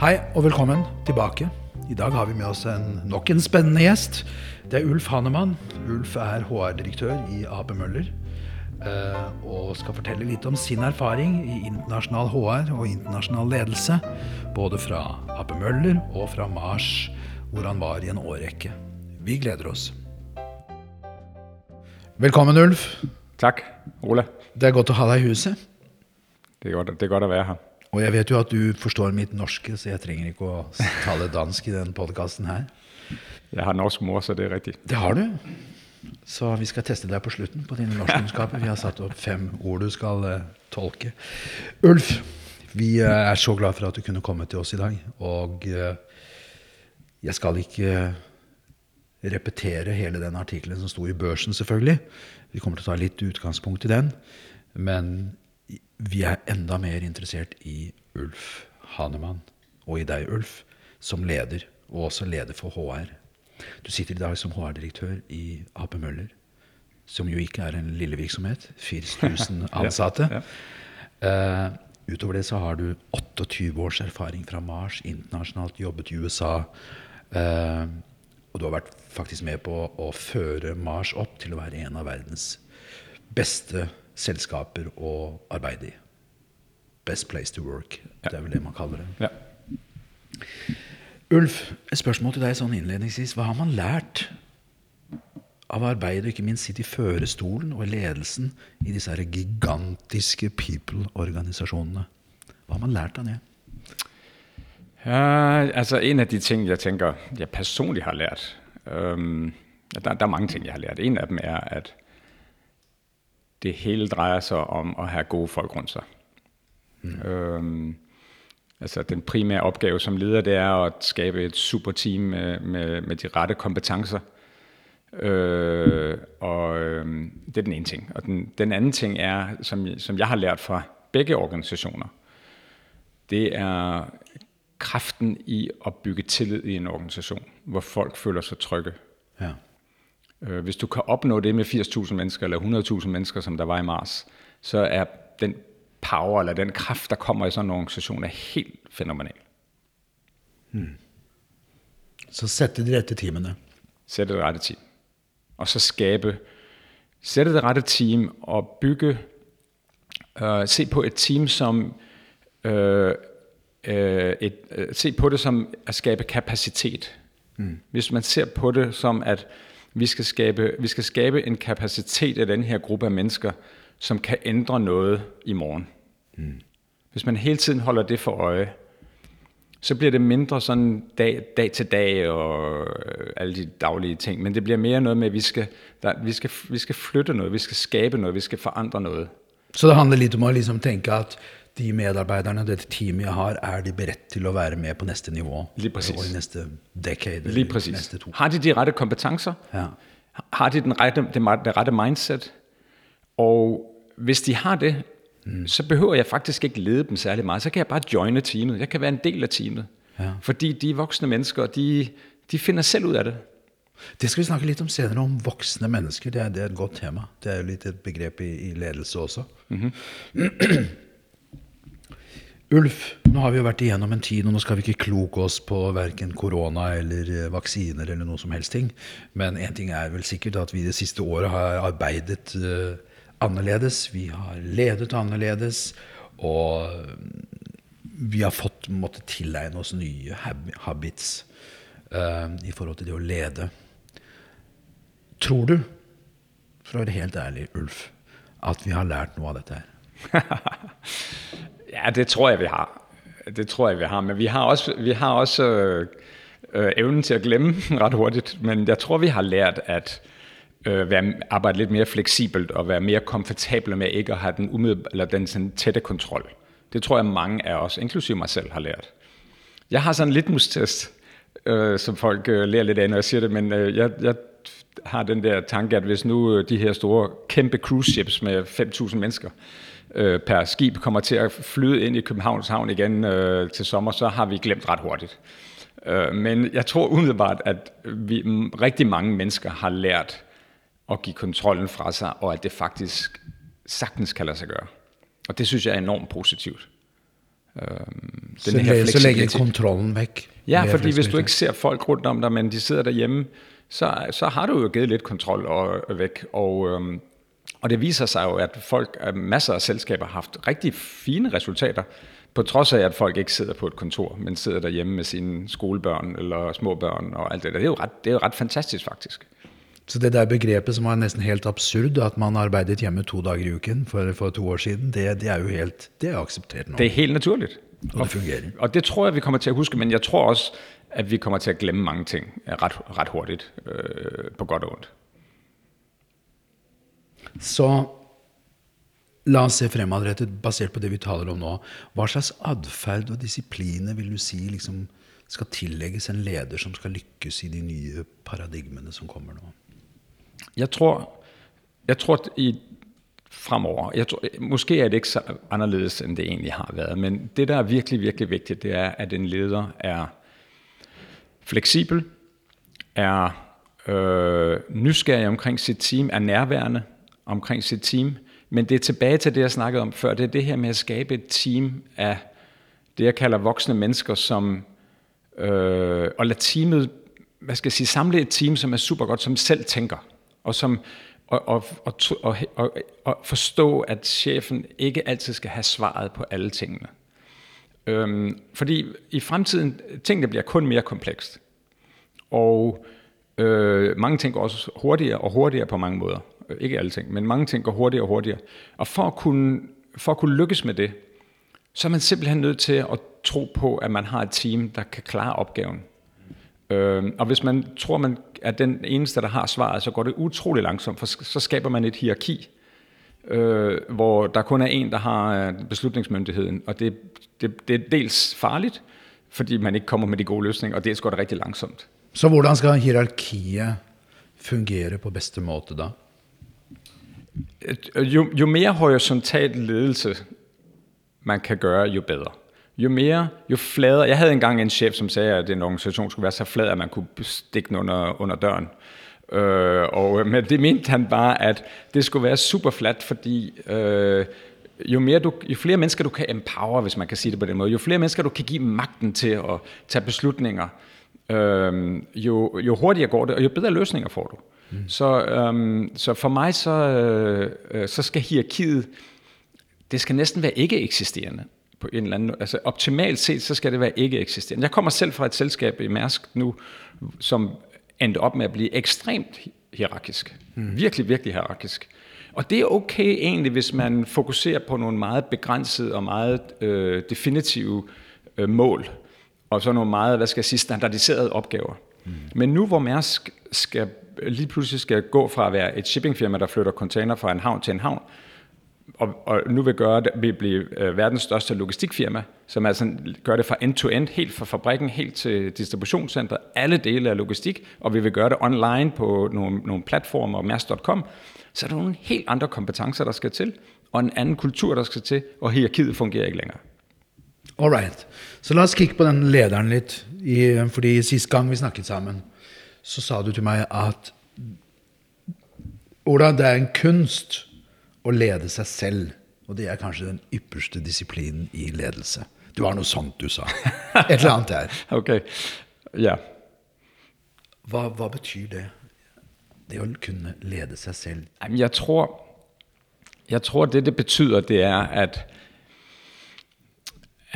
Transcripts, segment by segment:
Hei og velkommen tilbake. I dag har vi med oss en, nok en spennende gjest. Det er Ulf Hanemann. Ulf er HR-direktør i AB Møller. eh, Og skal fortelle litt om sin erfaring i internasjonal HR og internasjonal ledelse. Både fra AB Møller og fra Mars, hvor han var i en årrekke. Vi gleder oss. Velkommen, Ulf. Tak, Ola. Det er godt å ha deg i huset. Det er, godt, det er godt at være her. Og jeg vet jo at du forstår mitt norske, så jeg trenger ikke å tale dansk i den podkasten her. Jeg har norsk mor, så det er rigtigt. Det har du. Så vi skal teste deg på slutten på dine norskkunnskaper. Vi har satt opp fem ord du skal eh, tolke. Ulf, vi eh, er så glad for at du kunne komme til oss i dag. Og eh, jeg skal ikke repetere hele den artikkelen som sto i børsen, selvfølgelig. Vi kommer til å ta litt utgangspunkt i den. Men vi er enda mer interessert i Ulf Hanemann, og i deg, Ulf, som leder, og også leder for HR. Du sitter i dag som HR-direktør i AP Møller, som jo ikke er en lille virksomhet. 4000 ansatte. ja. Eh, utover det så har du 28 års erfaring fra Mars, internasjonalt, jobbet i USA. Eh, og du har vært faktisk med på å føre Mars opp til å være en av verdens beste selskaper å arbeide i. Best place to work. Det er vel det man kaller det. Ja. Ulf, et spørsmål til deg sånn innledningsvis. Hva har man lært av arbeidet, og ikke minst sitte i førestolen og ledelsen i disse her gigantiske people-organisasjonene? Hva har man lært av det? Ja, altså en af de ting, jeg tænker, jeg personligt har lært, øhm, ja, der, der er mange ting, jeg har lært. En af dem er, at det hele drejer sig om at have gode folk rundt sig. Mm. Øhm, altså den primære opgave som leder, det er at skabe et super team med, med, med de rette kompetencer. Øh, og øh, det er den ene ting. Og den, den anden ting er, som, som jeg har lært fra begge organisationer, det er kraften i at bygge tillid i en organisation, hvor folk føler sig trygge. Ja. Øh, Hvis du kan opnå det med 80.000 mennesker eller 100.000 mennesker, som der var i Mars, så er den power eller den kraft, der kommer i sådan en organisation, er helt fænomenal. Så sette de rette teamene. Sætte det rette team. Og så skabe, sætte det rette team og bygge, øh, se på et team som, øh, øh, et, øh, se på det som at skabe kapacitet. Mm. Hvis man ser på det som, at vi skal, skabe, vi skal skabe en kapacitet af den her gruppe af mennesker, som kan ændre noget i morgen. Mm. Hvis man hele tiden holder det for øje, så bliver det mindre sådan dag, dag til dag og øh, alle de daglige ting, men det bliver mere noget med, at vi skal, der, vi, skal, vi skal flytte noget, vi skal skabe noget, vi skal forandre noget. Så det handler litt om å liksom tenke at de medarbeiderne, dette teamet jeg har, er de beredt til å være med på neste nivå? Og i neste decade? Neste to. Har de de rette kompetencer? Ja. Har de den rette, det, det rette mindset? Og hvis de har det, mm. så behøver jeg faktisk ikke lede dem særlig meget. Så kan jeg bare joine teamet. Jeg kan være en del af teamet. Ja. Fordi de er voksne mennesker, og de, de finder selv ud af det. Det skal vi snakke litt om senere, om voksne mennesker. Det er, det er et godt tema. Det er jo litt et begrep i, i ledelse også. Ulf, nå har vi jo vært igjennom en tid, og nå skal vi ikke kloke oss på verken korona eller eh, vaksiner eller noe som helst ting. Men én ting er vel sikkert at vi det siste året har arbeidet uh, annerledes. Vi har ledet annerledes. Og mm, vi har fått måtte tilegne oss nye hab habits uh, i forhold til det å lede. Tror du, for å være helt ærlig, Ulf, at vi har lært noe av dette her? Ja, det tror jeg, vi har. Det tror jeg, vi har. Men vi har også, vi har også øh, øh, evnen til at glemme ret hurtigt. Men jeg tror, vi har lært at øh, være, arbejde lidt mere fleksibelt og være mere komfortable med ikke at have den, umiddelbare, eller den sådan, tætte kontrol. Det tror jeg, mange af os, inklusive mig selv, har lært. Jeg har sådan en litmus-test, øh, som folk øh, lærer lidt af, når jeg siger det, men øh, jeg, jeg har den der tanke, at hvis nu øh, de her store, kæmpe cruise ships med 5.000 mennesker øh, per skib kommer til at flyde ind i Københavns Havn igen øh, til sommer, så har vi glemt ret hurtigt. Øh, men jeg tror umiddelbart, at vi, rigtig mange mennesker har lært at give kontrollen fra sig, og at det faktisk sagtens kan lade sig gøre. Og det synes jeg er enormt positivt. Øhm, så, læ så lægger kontrollen væk. Ja, fordi hvis du ikke ser folk rundt om dig, men de sidder derhjemme, så, så har du jo givet lidt kontrol og, og væk. Og, øhm, og det viser sig jo, at folk, at masser af selskaber har haft rigtig fine resultater, på trods af, at folk ikke sidder på et kontor, men sidder derhjemme med sine skolebørn eller små børn og alt det der. Det er jo ret, det er jo ret fantastisk faktisk. Så det der begrebet som var næsten helt absurd, at man arbejdede hjemme to dager i uken for, for to år siden, det, det er jo helt det er accepteret nu. Det er helt naturligt. Og det fungerer. Og det tror jeg, vi kommer til at huske, men jeg tror også, at vi kommer til at glemme mange ting ret, ret hurtigt, øh, på godt og ondt. Så La oss se fremadrettet, basert på det vi taler om nå. Hva slags atferd og disipliner vil du si liksom, skal tillegges en leder som skal lykkes i de nye paradigmene som kommer nå? Jeg tror, jeg tror at i fremover, jeg tror, måske er det ikke så anderledes, end det egentlig har været, men det, der er virkelig, virkelig vigtigt, det er, at en leder er fleksibel, er øh, nysgerrig omkring sit team, er nærværende omkring sit team, men det er tilbage til det, jeg snakkede om før. Det er det her med at skabe et team af det, jeg kalder voksne mennesker, som øh, og lade teamet, hvad skal jeg sige, samle et team, som er super godt, som selv tænker, og som og, og, og, og, og, og forstå, at chefen ikke altid skal have svaret på alle tingene. Øhm, fordi i fremtiden, tingene bliver kun mere komplekst. Og øh, mange ting går også hurtigere og hurtigere på mange måder. Øh, ikke alle ting, men mange ting går hurtigere og hurtigere. Og for at kunne, for at kunne lykkes med det, så er man simpelthen nødt til at tro på, at man har et team, der kan klare opgaven. Øh, og hvis man tror, man er den eneste, der har svaret, så går det utrolig langsomt, for så skaber man et hierarki, øh, hvor der kun er en, der har øh, beslutningsmyndigheden. Og det, det, det er dels farligt, fordi man ikke kommer med de gode løsninger, og dels går det rigtig langsomt. Så hvordan skal hierarkiet fungere på bedste måde da? Øh, jo, jo mere horisontal ledelse man kan gøre, jo bedre. Jo mere, jo fladere. Jeg havde engang en chef, som sagde, at en organisation skulle være så flad, at man kunne stikke den under, under døren. Øh, og, øh, men det mente han bare, at det skulle være super fladt, fordi øh, jo, mere du, jo flere mennesker du kan empower, hvis man kan sige det på den måde, jo flere mennesker du kan give magten til at tage beslutninger, øh, jo, jo hurtigere går det, og jo bedre løsninger får du. Mm. Så, øhm, så for mig, så, øh, øh, så skal hierarkiet, det skal næsten være ikke eksisterende på en eller anden Altså optimalt set, så skal det være ikke eksisterende. Jeg kommer selv fra et selskab i Mærsk nu, som endte op med at blive ekstremt hierarkisk. Mm. Virkelig, virkelig hierarkisk. Og det er okay egentlig, hvis man fokuserer på nogle meget begrænsede og meget øh, definitive øh, mål, og så nogle meget, hvad skal jeg sige, standardiserede opgaver. Mm. Men nu hvor Mærsk skal lige pludselig skal gå fra at være et shippingfirma, der flytter container fra en havn til en havn, og, og nu vil gøre det, vil blive øh, verdens største logistikfirma, som altså gør det fra end to end, helt fra fabrikken, helt til distributionscentret, alle dele af logistik, og vi vil gøre det online på nogle, nogle platformer, mass.com, så er der nogle helt andre kompetencer, der skal til, og en anden kultur, der skal til, og hierarkiet fungerer ikke længere. Alright. Så lad os kigge på den lederen lidt, i, fordi sidste gang vi snakkede sammen, så sa du til mig, at Ola, det er en kunst at lede sig selv, og det er kanskje den ypperste disciplinen i ledelse. Du har noget sånt, du sa. Et eller andet der. okay, ja. Hvad, hvad betyder det? Det at kunne lede sig selv? Jamen, jeg tror, jeg tror, det det betyder, det er, at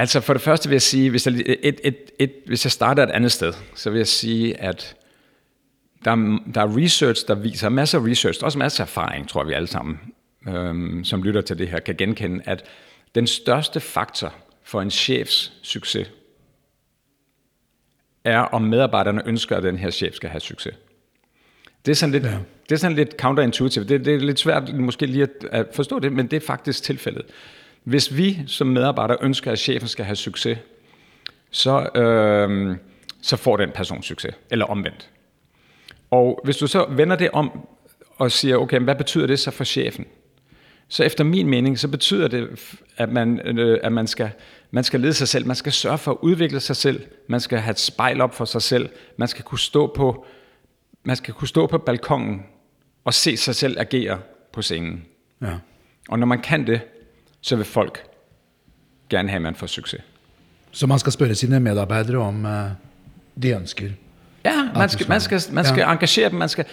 Altså for det første vil jeg sige, hvis jeg, et, et, et, hvis jeg starter et andet sted, så vil jeg sige, at der er, der er research, der viser, masser af research, også masser af erfaring, tror vi alle sammen, øhm, som lytter til det her, kan genkende, at den største faktor for en chefs succes, er om medarbejderne ønsker, at den her chef skal have succes. Det er sådan lidt, ja. det er sådan lidt counterintuitive. Det, det er lidt svært måske lige at, at forstå det, men det er faktisk tilfældet. Hvis vi som medarbejdere ønsker, at chefen skal have succes, så, øh, så får den person succes, eller omvendt. Og hvis du så vender det om og siger, okay, hvad betyder det så for chefen? Så efter min mening, så betyder det, at man, øh, at man, skal, man skal lede sig selv, man skal sørge for at udvikle sig selv, man skal have et spejl op for sig selv, man skal kunne stå på, man skal kunne stå på balkongen og se sig selv agere på scenen. Ja. Og når man kan det, så vil folk gerne have, at man får succes. Så man skal spørge sine medarbejdere om uh, de ønsker? Ja, man skal, man skal, man skal ja. engagere dem. Man skal,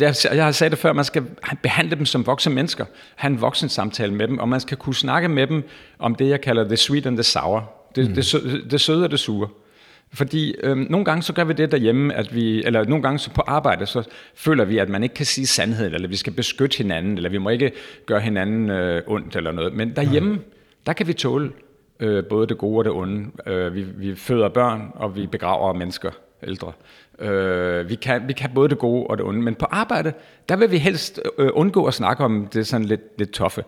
jeg, har sagt det før, man skal behandle dem som voksne mennesker. Have en voksen samtale med dem, og man skal kunne snakke med dem om det, jeg kalder the sweet and the sour. Det, mm. det, det, det søde og det sure. Fordi øhm, nogle gange så gør vi det derhjemme, at vi, eller nogle gange så på arbejde, så føler vi, at man ikke kan sige sandheden, eller vi skal beskytte hinanden, eller vi må ikke gøre hinanden øh, ondt eller noget. Men derhjemme, ja. der kan vi tåle øh, både det gode og det onde. Øh, vi, vi føder børn, og vi begraver mennesker, ældre. Øh, vi, kan, vi kan både det gode og det onde. Men på arbejde, der vil vi helst øh, undgå at snakke om det sådan lidt, lidt toffe.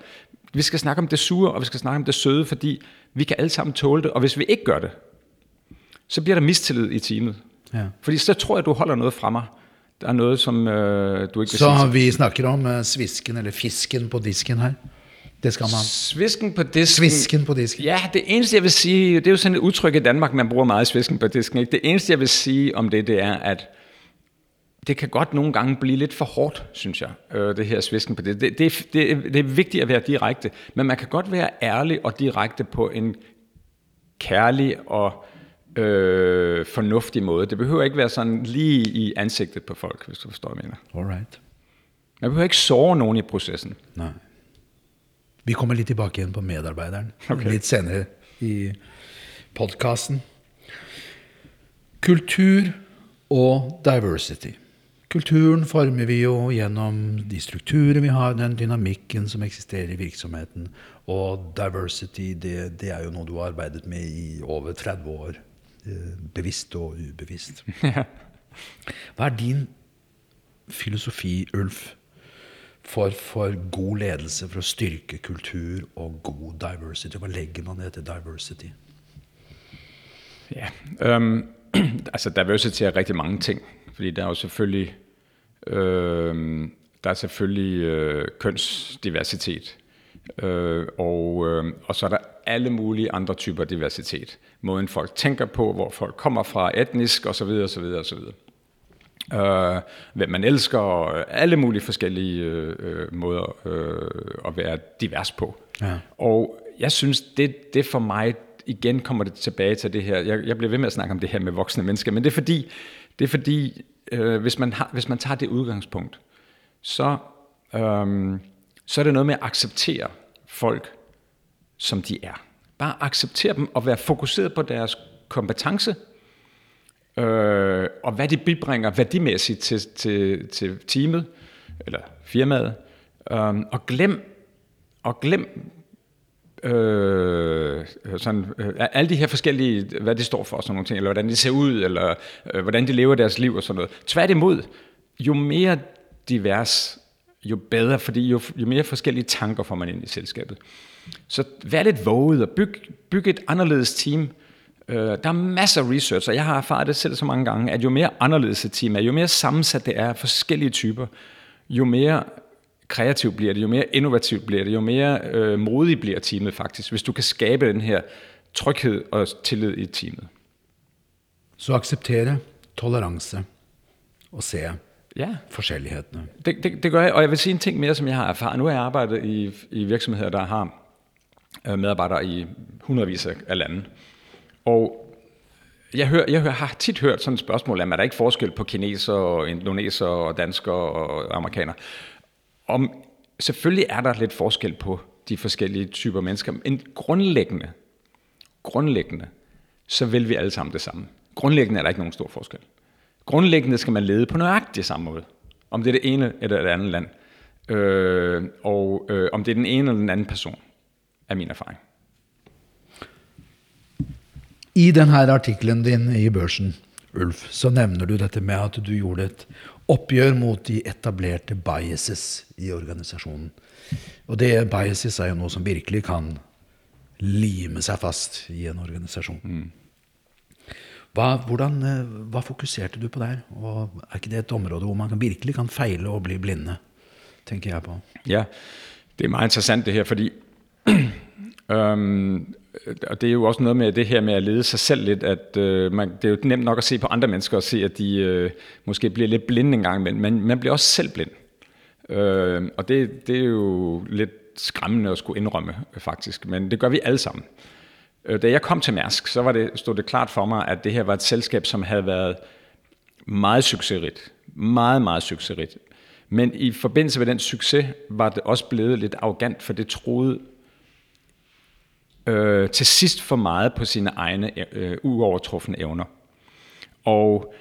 Vi skal snakke om det sure, og vi skal snakke om det søde, fordi vi kan alle sammen tåle det, og hvis vi ikke gør det, så bliver der mistillid i teamet. Ja. Fordi så tror jeg, du holder noget fra mig. Der er noget, som øh, du ikke vil Så sige. vi snakker om uh, svisken eller fisken på disken her. Det skal man. Svisken på disken. Svisken på disken. Ja, det eneste jeg vil sige, det er jo sådan et udtryk i Danmark, man bruger meget svisken på disken. Ikke? Det eneste jeg vil sige om det, det er, at det kan godt nogle gange blive lidt for hårdt, synes jeg, øh, det her svisken på det. Det, det, det. det er vigtigt at være direkte, men man kan godt være ærlig og direkte på en kærlig og øh, fornuftig måde. Det behøver ikke være sådan lige i ansigtet på folk, hvis du forstår, hvad jeg mener. Alright. Man behøver ikke såre nogen i processen. Nej. Vi kommer lidt tilbage igen på medarbejderen okay. lidt senere i podcasten. Kultur og diversity. Kulturen former vi jo gjennom de strukturer vi har, den dynamikken som eksisterer i virksomheten. Og diversity, det, det er jo noe du har arbeidet med i over 30 år. Eh, bevisst og ubevisst. Hva er din filosofi, Ulf, for, for god ledelse, for å styrke kultur og god diversity? Hva legger man etter diversity? Ja, um, altså diversity er rigtig mange ting, fordi der er jo selvfølgelig, øh, der er selvfølgelig øh, kønsdiversitet, øh, og, øh, og så er der alle mulige andre typer diversitet. Måden folk tænker på, hvor folk kommer fra, etnisk osv. osv. osv. Uh, hvem man elsker, og alle mulige forskellige øh, måder øh, at være divers på. Ja. Og jeg synes, det, det for mig, igen kommer det tilbage til det her, jeg, jeg bliver ved med at snakke om det her med voksne mennesker, men det er fordi, det er fordi øh, hvis, man har, hvis man tager det udgangspunkt, så, øh, så er det noget med at acceptere folk, som de er. Bare acceptere dem og være fokuseret på deres kompetence, øh, og hvad det bibringer værdimæssigt til, til, til teamet, eller firmaet, øh, og glem, og glem øh, sådan, øh, alle de her forskellige, hvad de står for, sådan nogle ting, eller hvordan de ser ud, eller øh, hvordan de lever deres liv og sådan noget. Tværtimod, jo mere divers, jo bedre, fordi jo, jo mere forskellige tanker får man ind i selskabet. Så vær lidt våget og byg, byg et anderledes team. Øh, der er masser af research, og jeg har erfaret det selv så mange gange, at jo mere anderledes et team er, jo mere sammensat det er forskellige typer, jo mere kreativt bliver det, jo mere innovativt bliver det, jo mere øh, modig bliver teamet faktisk, hvis du kan skabe den her tryghed og tillid i teamet. Så acceptere tolerance og se ja. forskellighetene. Det, det, det gør jeg, og jeg vil sige en ting mere, som jeg har erfaret. Nu har jeg arbejdet i, i virksomheder, der har øh, medarbejdere i hundredvis af lande. Og jeg, hører, jeg hører, har tit hørt sådan et spørgsmål, om er der ikke forskel på kineser og indoneser og danskere og amerikanere? Om, selvfølgelig er der lidt forskel på de forskellige typer mennesker, men grundlæggende, grundlæggende, så vil vi alle sammen det samme. Grundlæggende er der ikke nogen stor forskel. Grundlæggende skal man lede på nøjagtig samme måde. Om det er det ene eller det andet land. Øh, og øh, om det er den ene eller den anden person, er min erfaring. I den artikkelen din i børsen, Ulf, så nevner du dette med at du gjorde et opgjør mot de etablerte biases i organisasjonen. Og det biases er jo noe som virkelig kan lime seg fast i en organisasjon. Mm. Hva, hvordan, eh, hva, fokuserte du på der? Og er ikke det et område hvor man virkelig kan feile og bli blinde? tenker jeg på. Ja, det er meget interessant det her, fordi øhm, og det er jo også noget med det her med at lede sig selv lidt, at øh, man, det er jo nemt nok at se på andre mennesker og se, at de øh, måske bliver lidt blinde en gang imellem, men man bliver også selv blind. Øh, og det, det er jo lidt skræmmende at skulle indrømme, faktisk, men det gør vi alle sammen. Øh, da jeg kom til Mærsk, så var det, stod det klart for mig, at det her var et selskab, som havde været meget succesrigt. Meget, meget succesrigt. Men i forbindelse med den succes, var det også blevet lidt arrogant, for det troede øh, til sidst for meget på sine egne øh, uovertruffende evner. Og,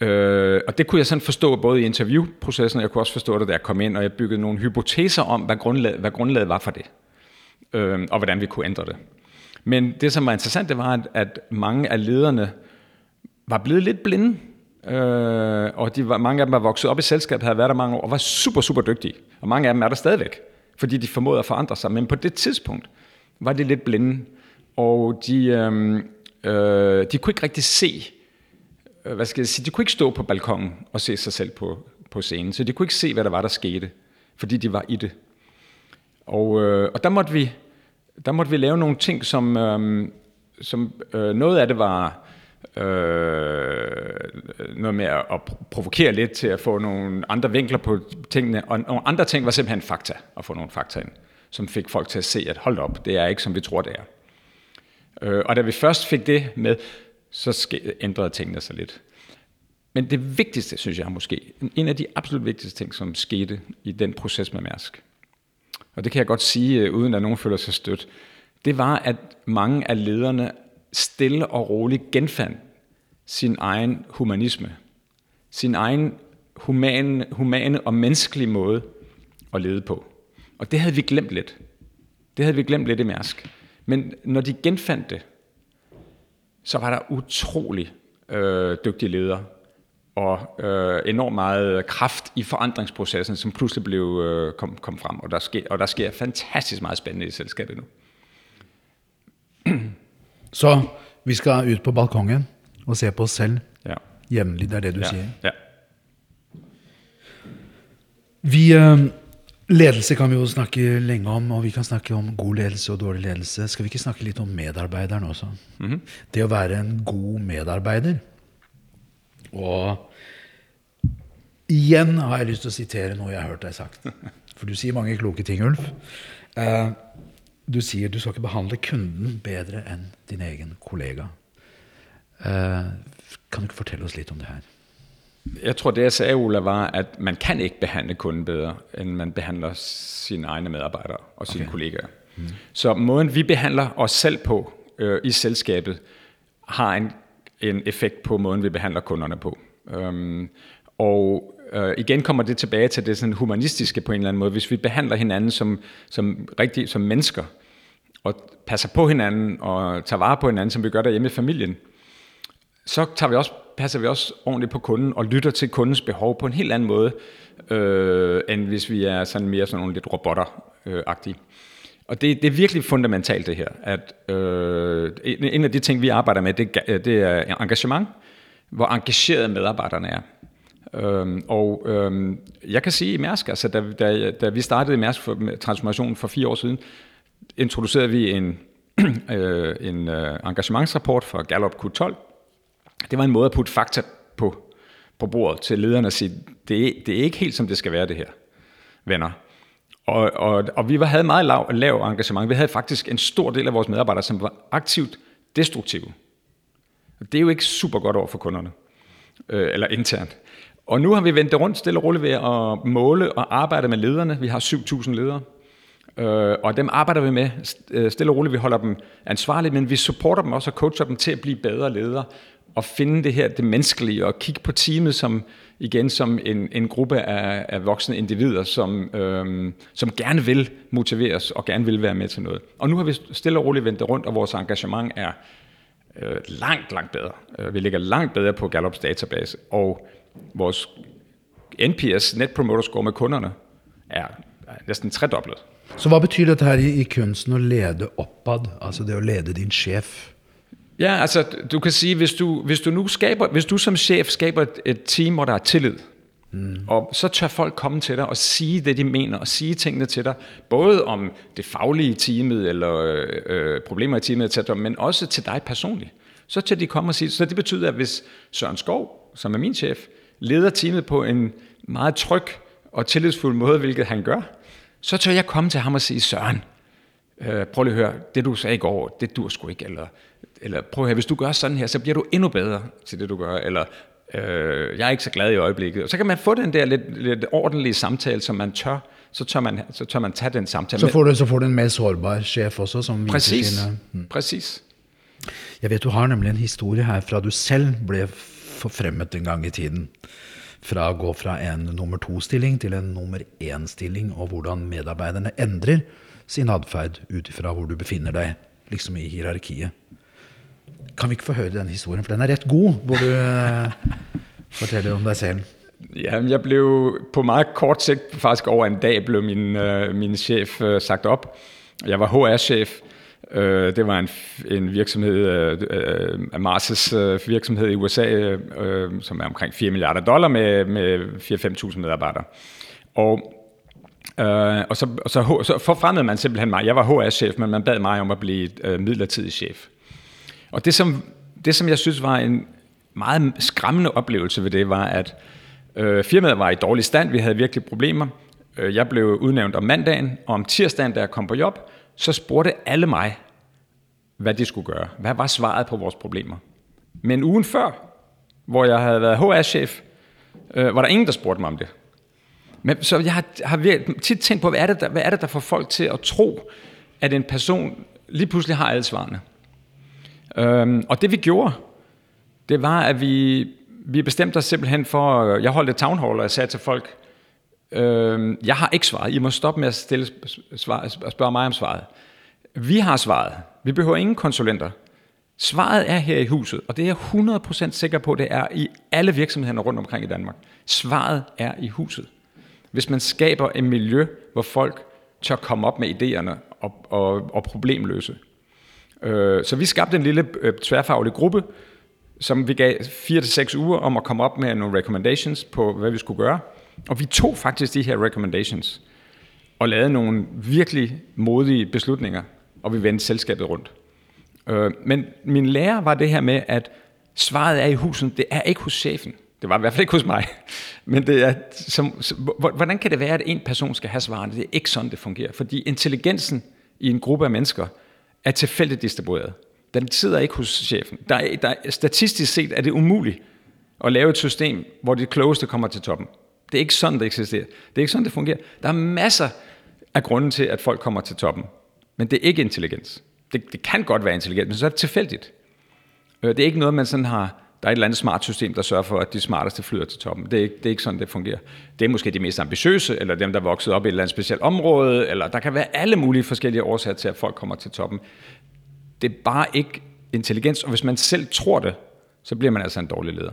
øh, og det kunne jeg sådan forstå både i interviewprocessen, og jeg kunne også forstå det, da jeg kom ind, og jeg byggede nogle hypoteser om, hvad grundlaget, hvad grundlaget var for det, øh, og hvordan vi kunne ændre det. Men det, som var interessant, det var, at, at mange af lederne var blevet lidt blinde, øh, og de var, mange af dem var vokset op i selskabet, havde været der mange år, og var super, super dygtige. Og mange af dem er der stadigvæk, fordi de formåede at forandre sig. Men på det tidspunkt var de lidt blinde, og de, øh, øh, de kunne ikke rigtig se, øh, hvad skal jeg sige, de kunne ikke stå på balkongen og se sig selv på, på scenen, så de kunne ikke se, hvad der var, der skete, fordi de var i det. Og, øh, og der måtte vi der måtte vi lave nogle ting, som, øh, som øh, noget af det var øh, noget med at, at provokere lidt til at få nogle andre vinkler på tingene, og nogle andre ting var simpelthen fakta, at få nogle fakta ind, som fik folk til at se, at hold op, det er ikke som vi tror, det er. Øh, og da vi først fik det med, så ændrede tingene sig lidt. Men det vigtigste, synes jeg måske, en af de absolut vigtigste ting, som skete i den proces med Mærsk, og det kan jeg godt sige, øh, uden at nogen føler sig stødt, det var, at mange af lederne stille og roligt genfandt sin egen humanisme, sin egen humane, humane og menneskelige måde at lede på. Og det havde vi glemt lidt. Det havde vi glemt lidt i Mærsk. Men når de genfandt det, så var der utrolig øh, dygtige ledere, og øh, enormt meget kraft i forandringsprocessen, som pludselig blev øh, kom, kom frem. Og der, sker, og der sker fantastisk meget spændende i selskabet nu. Så vi skal ud på balkongen og se på os selv ja. jævnligt, det er det du ja. siger. Ja. Vi, øh, ledelse kan vi jo snakke længe om, og vi kan snakke om god ledelse og dårlig ledelse. Skal vi ikke snakke lidt om medarbejderen også? Mm -hmm. Det at være en god medarbejder, og igjen har jeg lyst til å sitere noe jeg har hørt deg sagt. For du sier mange kloke ting, Ulf. Uh, du sier du skal ikke behandle kunden bedre enn din egen kollega. Uh, kan du ikke fortelle oss litt om det her? Jeg tror, det jeg sagde, Ola, var, at man kan ikke behandle kunden bedre, enn man behandler sine egne medarbeidere og sine okay. kollegaer. Mm. Så måden vi behandler os selv på øh, i selskabet, har en en effekt på måden, vi behandler kunderne på. Øhm, og øh, igen kommer det tilbage til det sådan humanistiske på en eller anden måde. Hvis vi behandler hinanden som, som, rigtig, som mennesker, og passer på hinanden og tager vare på hinanden, som vi gør derhjemme i familien, så tager vi også, passer vi også ordentligt på kunden og lytter til kundens behov på en helt anden måde, øh, end hvis vi er sådan mere sådan nogle lidt robotter-agtige. Og det, det er virkelig fundamentalt det her, at øh, en af de ting, vi arbejder med, det, det er engagement, hvor engagerede medarbejderne er. Øhm, og øhm, jeg kan sige i Mærsk, altså da, da, da vi startede i Mærsk for, transformationen for fire år siden, introducerede vi en, øh, en øh, engagementsrapport fra Gallup Q12. Det var en måde at putte fakta på, på bordet til lederne og sige, det, det er ikke helt som det skal være det her, venner. Og, og, og vi havde meget lav, lav engagement. Vi havde faktisk en stor del af vores medarbejdere, som var aktivt destruktive. Og det er jo ikke super godt over for kunderne, øh, eller internt. Og nu har vi vendt det rundt stille og roligt ved at måle og arbejde med lederne. Vi har 7.000 ledere, øh, og dem arbejder vi med øh, stille og roligt. Vi holder dem ansvarlige, men vi supporter dem også og coacher dem til at blive bedre ledere at finde det her, det menneskelige, og kigge på teamet som, igen som en, en gruppe af, af voksne individer, som, øhm, som gerne vil motiveres og gerne vil være med til noget. Og nu har vi stille og roligt vendt det rundt, og vores engagement er øh, langt, langt bedre. Øh, vi ligger langt bedre på Gallups database, og vores NPS, Net Promoter Score med kunderne, er, næsten tredoblet. Så hvad betyder det her i, i kunsten at lede opad, altså det at lede din chef? Ja, altså du kan sige, hvis du, hvis du nu skaber, hvis du som chef skaber et, et team, hvor der er tillid, mm. og så tør folk komme til dig og sige det, de mener, og sige tingene til dig, både om det faglige teamet, eller øh, problemer i teamet, etc., men også til dig personligt. Så tør de komme og sige, så det betyder, at hvis Søren Skov, som er min chef, leder teamet på en meget tryg og tillidsfuld måde, hvilket han gør, så tør jeg komme til ham og sige, Søren, øh, prøv lige at høre, det du sagde i går, det dur sgu ikke, eller, eller prøv at høre, hvis du gør sådan her, så bliver du endnu bedre til det, du gør, eller øh, jeg er ikke så glad i øjeblikket. Og så kan man få den der lidt, lidt ordentlige samtale, som man tør, så tør man, så tør man tage den samtale. Så får du, så får du en mere sårbar chef også, som viser Præcis, mm. præcis. Jeg vet du har nemlig en historie her fra du selv ble forfremmet en gang i tiden. Fra å gå fra en nummer to-stilling til en nummer én-stilling, og hvordan medarbeiderne endrer sin atferd ut ifra hvor du befinner deg, liksom i hierarkiet. Kan vi ikke få høre den historien, for den er rett god, hvor du eh, forteller om deg selv. Ja, jeg blev på meget kort sigt, faktisk over en dag, blev min, øh, min chef øh, sagt op. Jeg var HR-chef. Øh, det var en, en virksomhed, øh, øh, Mars' øh, virksomhed i USA, øh, øh, som er omkring 4 milliarder dollar med, med 4-5.000 medarbejdere. Og Øh, og så, og så, så forfremmede man simpelthen mig. Jeg var HR-chef, men man bad mig om at blive øh, midlertidig chef. Og det som, det, som jeg synes var en meget skræmmende oplevelse ved det, var, at øh, firmaet var i dårlig stand. Vi havde virkelig problemer. Øh, jeg blev udnævnt om mandagen, og om tirsdagen, da jeg kom på job, så spurgte alle mig, hvad de skulle gøre. Hvad var svaret på vores problemer? Men ugen før, hvor jeg havde været HR-chef, øh, var der ingen, der spurgte mig om det. Men, så jeg har, har tit tænkt på, hvad er, det, der, hvad er det, der får folk til at tro, at en person lige pludselig har alle svarene. Øhm, og det vi gjorde, det var, at vi, vi bestemte os simpelthen for, jeg holdt et town hall, og jeg sagde til folk, øhm, jeg har ikke svaret, I må stoppe med at stille svar, spørge mig om svaret. Vi har svaret. Vi behøver ingen konsulenter. Svaret er her i huset, og det er jeg 100% sikker på, det er i alle virksomheder rundt omkring i Danmark. Svaret er i huset. Hvis man skaber et miljø, hvor folk tør komme op med idéerne og, og, og problemløse. Øh, så vi skabte en lille øh, tværfaglig gruppe, som vi gav 4-6 uger om at komme op med nogle recommendations på, hvad vi skulle gøre. Og vi tog faktisk de her recommendations og lavede nogle virkelig modige beslutninger, og vi vendte selskabet rundt. Øh, men min lærer var det her med, at svaret er i huset, det er ikke hos chefen. Det var i hvert fald ikke hos mig. Men det er, som, hvordan kan det være, at en person skal have svarene? Det er ikke sådan, det fungerer. Fordi intelligensen i en gruppe af mennesker er tilfældigt distribueret. Den sidder ikke hos chefen. Der er, der, statistisk set er det umuligt at lave et system, hvor de klogeste kommer til toppen. Det er ikke sådan, det eksisterer. Det er ikke sådan, det fungerer. Der er masser af grunde til, at folk kommer til toppen. Men det er ikke intelligens. Det, det kan godt være intelligent, men så er det tilfældigt. Øh, det er ikke noget, man sådan har der er et eller andet smart system, der sørger for, at de smarteste flyder til toppen. Det er, ikke, det er ikke sådan, det fungerer. Det er måske de mest ambitiøse, eller dem, der er vokset op i et eller andet specielt område, eller der kan være alle mulige forskellige årsager til, at folk kommer til toppen. Det er bare ikke intelligens, og hvis man selv tror det, så bliver man altså en dårlig leder.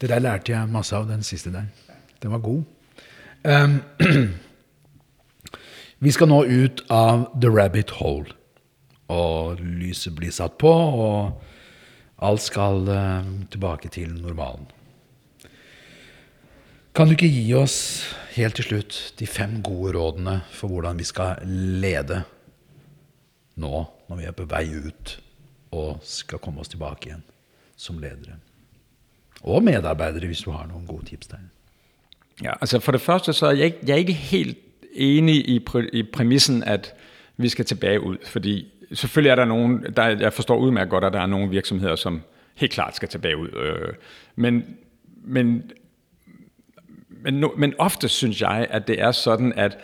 Det der lærte jeg masse av, den siste der. Den var god. Um, vi skal nå ut av The Rabbit Hole og lyset blir satt på, og alt skal uh, tilbake til normalen. Kan du ikke gi oss helt til slutt de fem gode rådene for hvordan vi skal lede nå når vi er på vei ut og skal komme oss tilbake igjen som ledere? Og medarbejdere, hvis du har noen gode tips der. Ja, altså For det første så er jeg, jeg er ikke helt enig i, præ, i præmissen at vi skal tilbage ud, fordi selvfølgelig er der nogen, der, jeg forstår udmærket godt, at der er nogle virksomheder, som helt klart skal tilbage ud. Øh, men, men, men, men ofte synes jeg, at det er sådan, at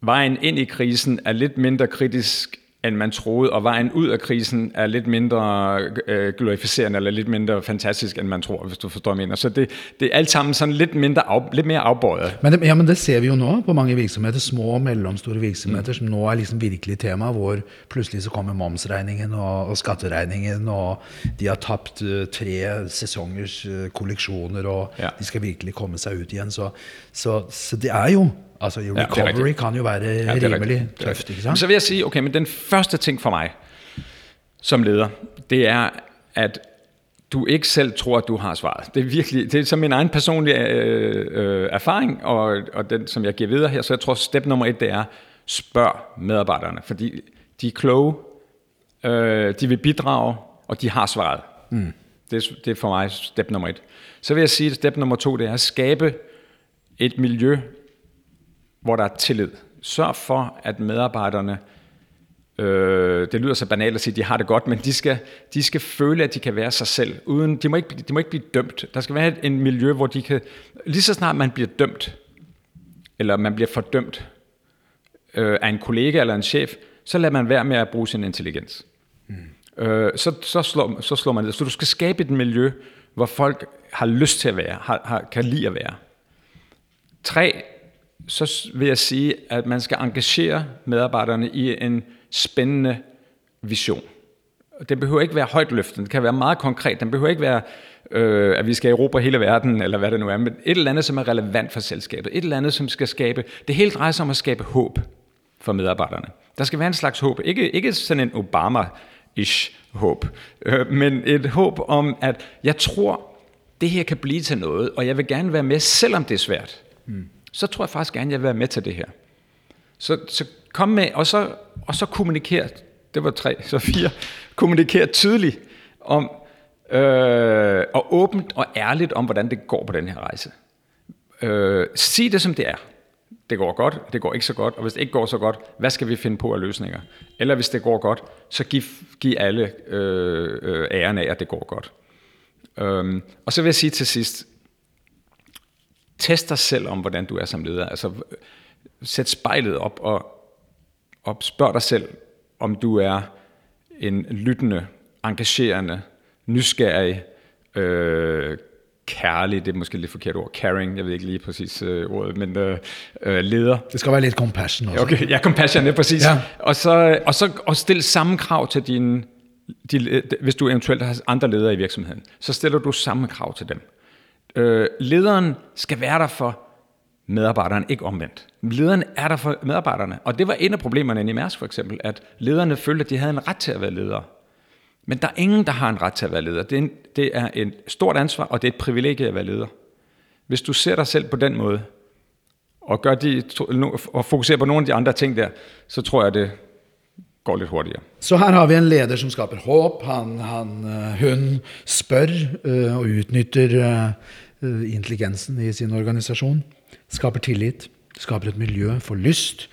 vejen ind i krisen er lidt mindre kritisk end man troede, og vejen ud af krisen er lidt mindre øh, glorificerende, eller lidt mindre fantastisk, end man tror, hvis du forstår, hvad jeg mener. Så det, det er alt sammen sådan lidt, mindre af, lidt mere afbøjet. Men det, ja, men det ser vi jo nå på mange virksomheder, små og mellomstore virksomheder, mm. som nå er liksom virkelig tema, hvor plutselig så kommer momsregningen og, og skatteregningen, og de har tapt uh, tre sesongers uh, kolleksjoner, og ja. de skal virkelig komme seg ut igjen. Så, så, så det er jo Altså, recovery ja, kan jo være ja, rimelig tøft, ikke sant? Så vil jeg sige, okay, men den første ting for mig som leder, det er, at du ikke selv tror, at du har svaret. Det er virkelig, det er som min egen personlige øh, øh, erfaring, og, og den, som jeg giver videre her, så jeg tror, step nummer et, det er, spørg medarbejderne, fordi de er kloge, øh, de vil bidrage, og de har svaret. Mm. Det, det er for mig step nummer et. Så vil jeg sige, at step nummer to, det er at skabe et miljø, hvor der er tillid. Sørg for, at medarbejderne, øh, det lyder så banalt at sige, at de har det godt, men de skal, de skal føle, at de kan være sig selv. Uden, de, må ikke, de må ikke blive dømt. Der skal være en miljø, hvor de kan... Lige så snart man bliver dømt, eller man bliver fordømt øh, af en kollega eller en chef, så lader man være med at bruge sin intelligens. Mm. Øh, så, så, slår, så slår man det. Så du skal skabe et miljø, hvor folk har lyst til at være, har, har, kan lide at være. Tre, så vil jeg sige, at man skal engagere medarbejderne i en spændende vision. Den behøver ikke være højt løftet, det kan være meget konkret. Den behøver ikke være, øh, at vi skal erobre hele verden, eller hvad det nu er, men et eller andet, som er relevant for selskabet. Et eller andet, som skal skabe... Det hele drejer sig om at skabe håb for medarbejderne. Der skal være en slags håb. Ikke, ikke sådan en Obama-ish håb, øh, men et håb om, at jeg tror, det her kan blive til noget, og jeg vil gerne være med, selvom det er svært. Mm. Så tror jeg faktisk gerne, jeg vil være med til det her. Så, så kom med, og så, og så kommuniker, det var tre, så fire, kommuniker tydeligt om, øh, og åbent og ærligt om, hvordan det går på den her rejse. Øh, sig det, som det er. Det går godt, det går ikke så godt, og hvis det ikke går så godt, hvad skal vi finde på af løsninger? Eller hvis det går godt, så giv, giv alle øh, øh, æren af, at det går godt. Øhm, og så vil jeg sige til sidst, test dig selv om, hvordan du er som leder. Altså, sæt spejlet op og, og spørg dig selv, om du er en lyttende, engagerende, nysgerrig, øh, kærlig, det er måske lidt forkert ord, caring, jeg ved ikke lige præcis øh, ordet, men øh, øh, leder. Det skal være lidt compassion også. Okay, ja, compassion, er præcis. Ja. Og, så, og så og stille samme krav til dine, de, hvis du eventuelt har andre ledere i virksomheden, så stiller du samme krav til dem. Øh, lederen skal være der for medarbejderen, ikke omvendt. Lederen er der for medarbejderne, og det var en af problemerne i Mærsk for eksempel, at lederne følte, at de havde en ret til at være ledere. Men der er ingen, der har en ret til at være leder. Det er, en, det er et stort ansvar, og det er et privilegie at være leder. Hvis du ser dig selv på den måde, og, gør de, og fokuserer på nogle af de andre ting der, så tror jeg, det går lidt hurtigere. Så her har vi en leder, som skaber håb. Han, han, øh, hun spør øh, og udnytter øh, Eh, intelligensen i sin organisation. Skaber tillit, skaber et miljø for lyst,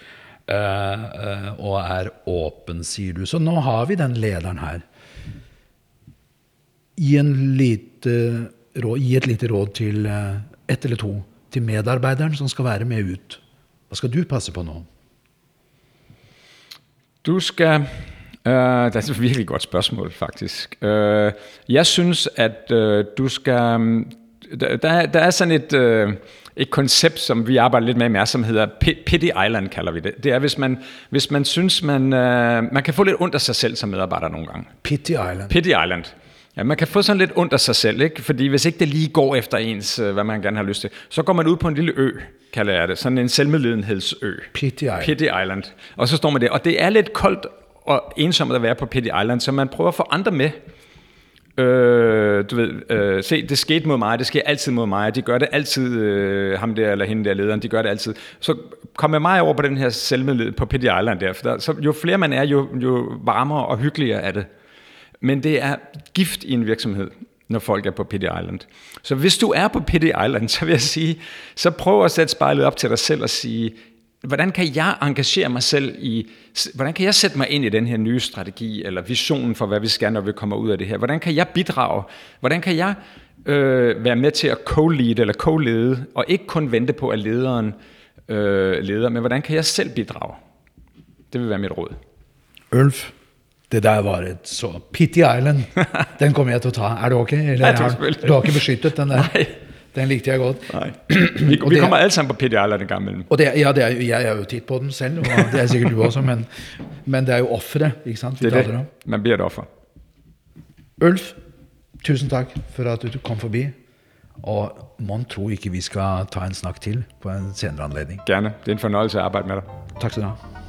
eh, eh, og er åpen, sier du. Så nå har vi den lederen her gi, en lite, gi et lite råd til ett eller to til medarbeideren som skal være med ut. Hva skal du passe på nå? Du skal Uh, det er et virkelig godt spørgsmål, faktisk. Uh, jeg synes, at uh, du skal... Mm, der, der er sådan et, uh, et koncept, som vi arbejder lidt med i som hedder Pity Island, kalder vi det. Det er, hvis man, hvis man synes, man, uh, man kan få lidt ondt af sig selv som medarbejder nogle gange. Pity Island. Pity Island. Ja, man kan få sådan lidt ondt af sig selv, ikke? fordi hvis ikke det lige går efter ens, øh, hvad man gerne har lyst til, så går man ud på en lille ø, kalder jeg det, sådan en selvmedlidenhedsø. Pity Island. Pity Island. Og så står man der, og det er lidt koldt og ensomt at være på Pity Island, så man prøver at få andre med. Øh, du ved, øh, se, det skete mod mig, det sker altid mod mig, de gør det altid, øh, ham der eller hende der lederen, de gør det altid. Så kom med mig over på den her selvmedlid på Pity Island der, for der, så jo flere man er, jo, jo varmere og hyggeligere er det. Men det er gift i en virksomhed, når folk er på Pity Island. Så hvis du er på Pity Island, så vil jeg sige, så prøv at sætte spejlet op til dig selv og sige, hvordan kan jeg engagere mig selv i, hvordan kan jeg sætte mig ind i den her nye strategi, eller visionen for, hvad vi skal, når vi kommer ud af det her? Hvordan kan jeg bidrage? Hvordan kan jeg øh, være med til at co-lead eller co-lede, og ikke kun vente på, at lederen øh, leder, men hvordan kan jeg selv bidrage? Det vil være mit råd. Ulf, det der var et så Pity Island. Den kommer jeg til å ta. Er det ok? Eller har, du har ikke beskyttet den der? Nei. Den likte jeg godt. Nei. Vi, vi kommer alle sammen på Pity Island en gang imellom. Og det, ja, det er, jeg er jo titt på den selv, og det er sikkert du også, men, men det er jo offeret, ikke sant? Vi det er det. Man blir et offer. Ulf, tusen takk for at du kom forbi. Og mon tro ikke vi skal ta en snakk til på en senere anledning. Gerne. Det er en fornøjelse at arbejde med dig. Takk skal du ha.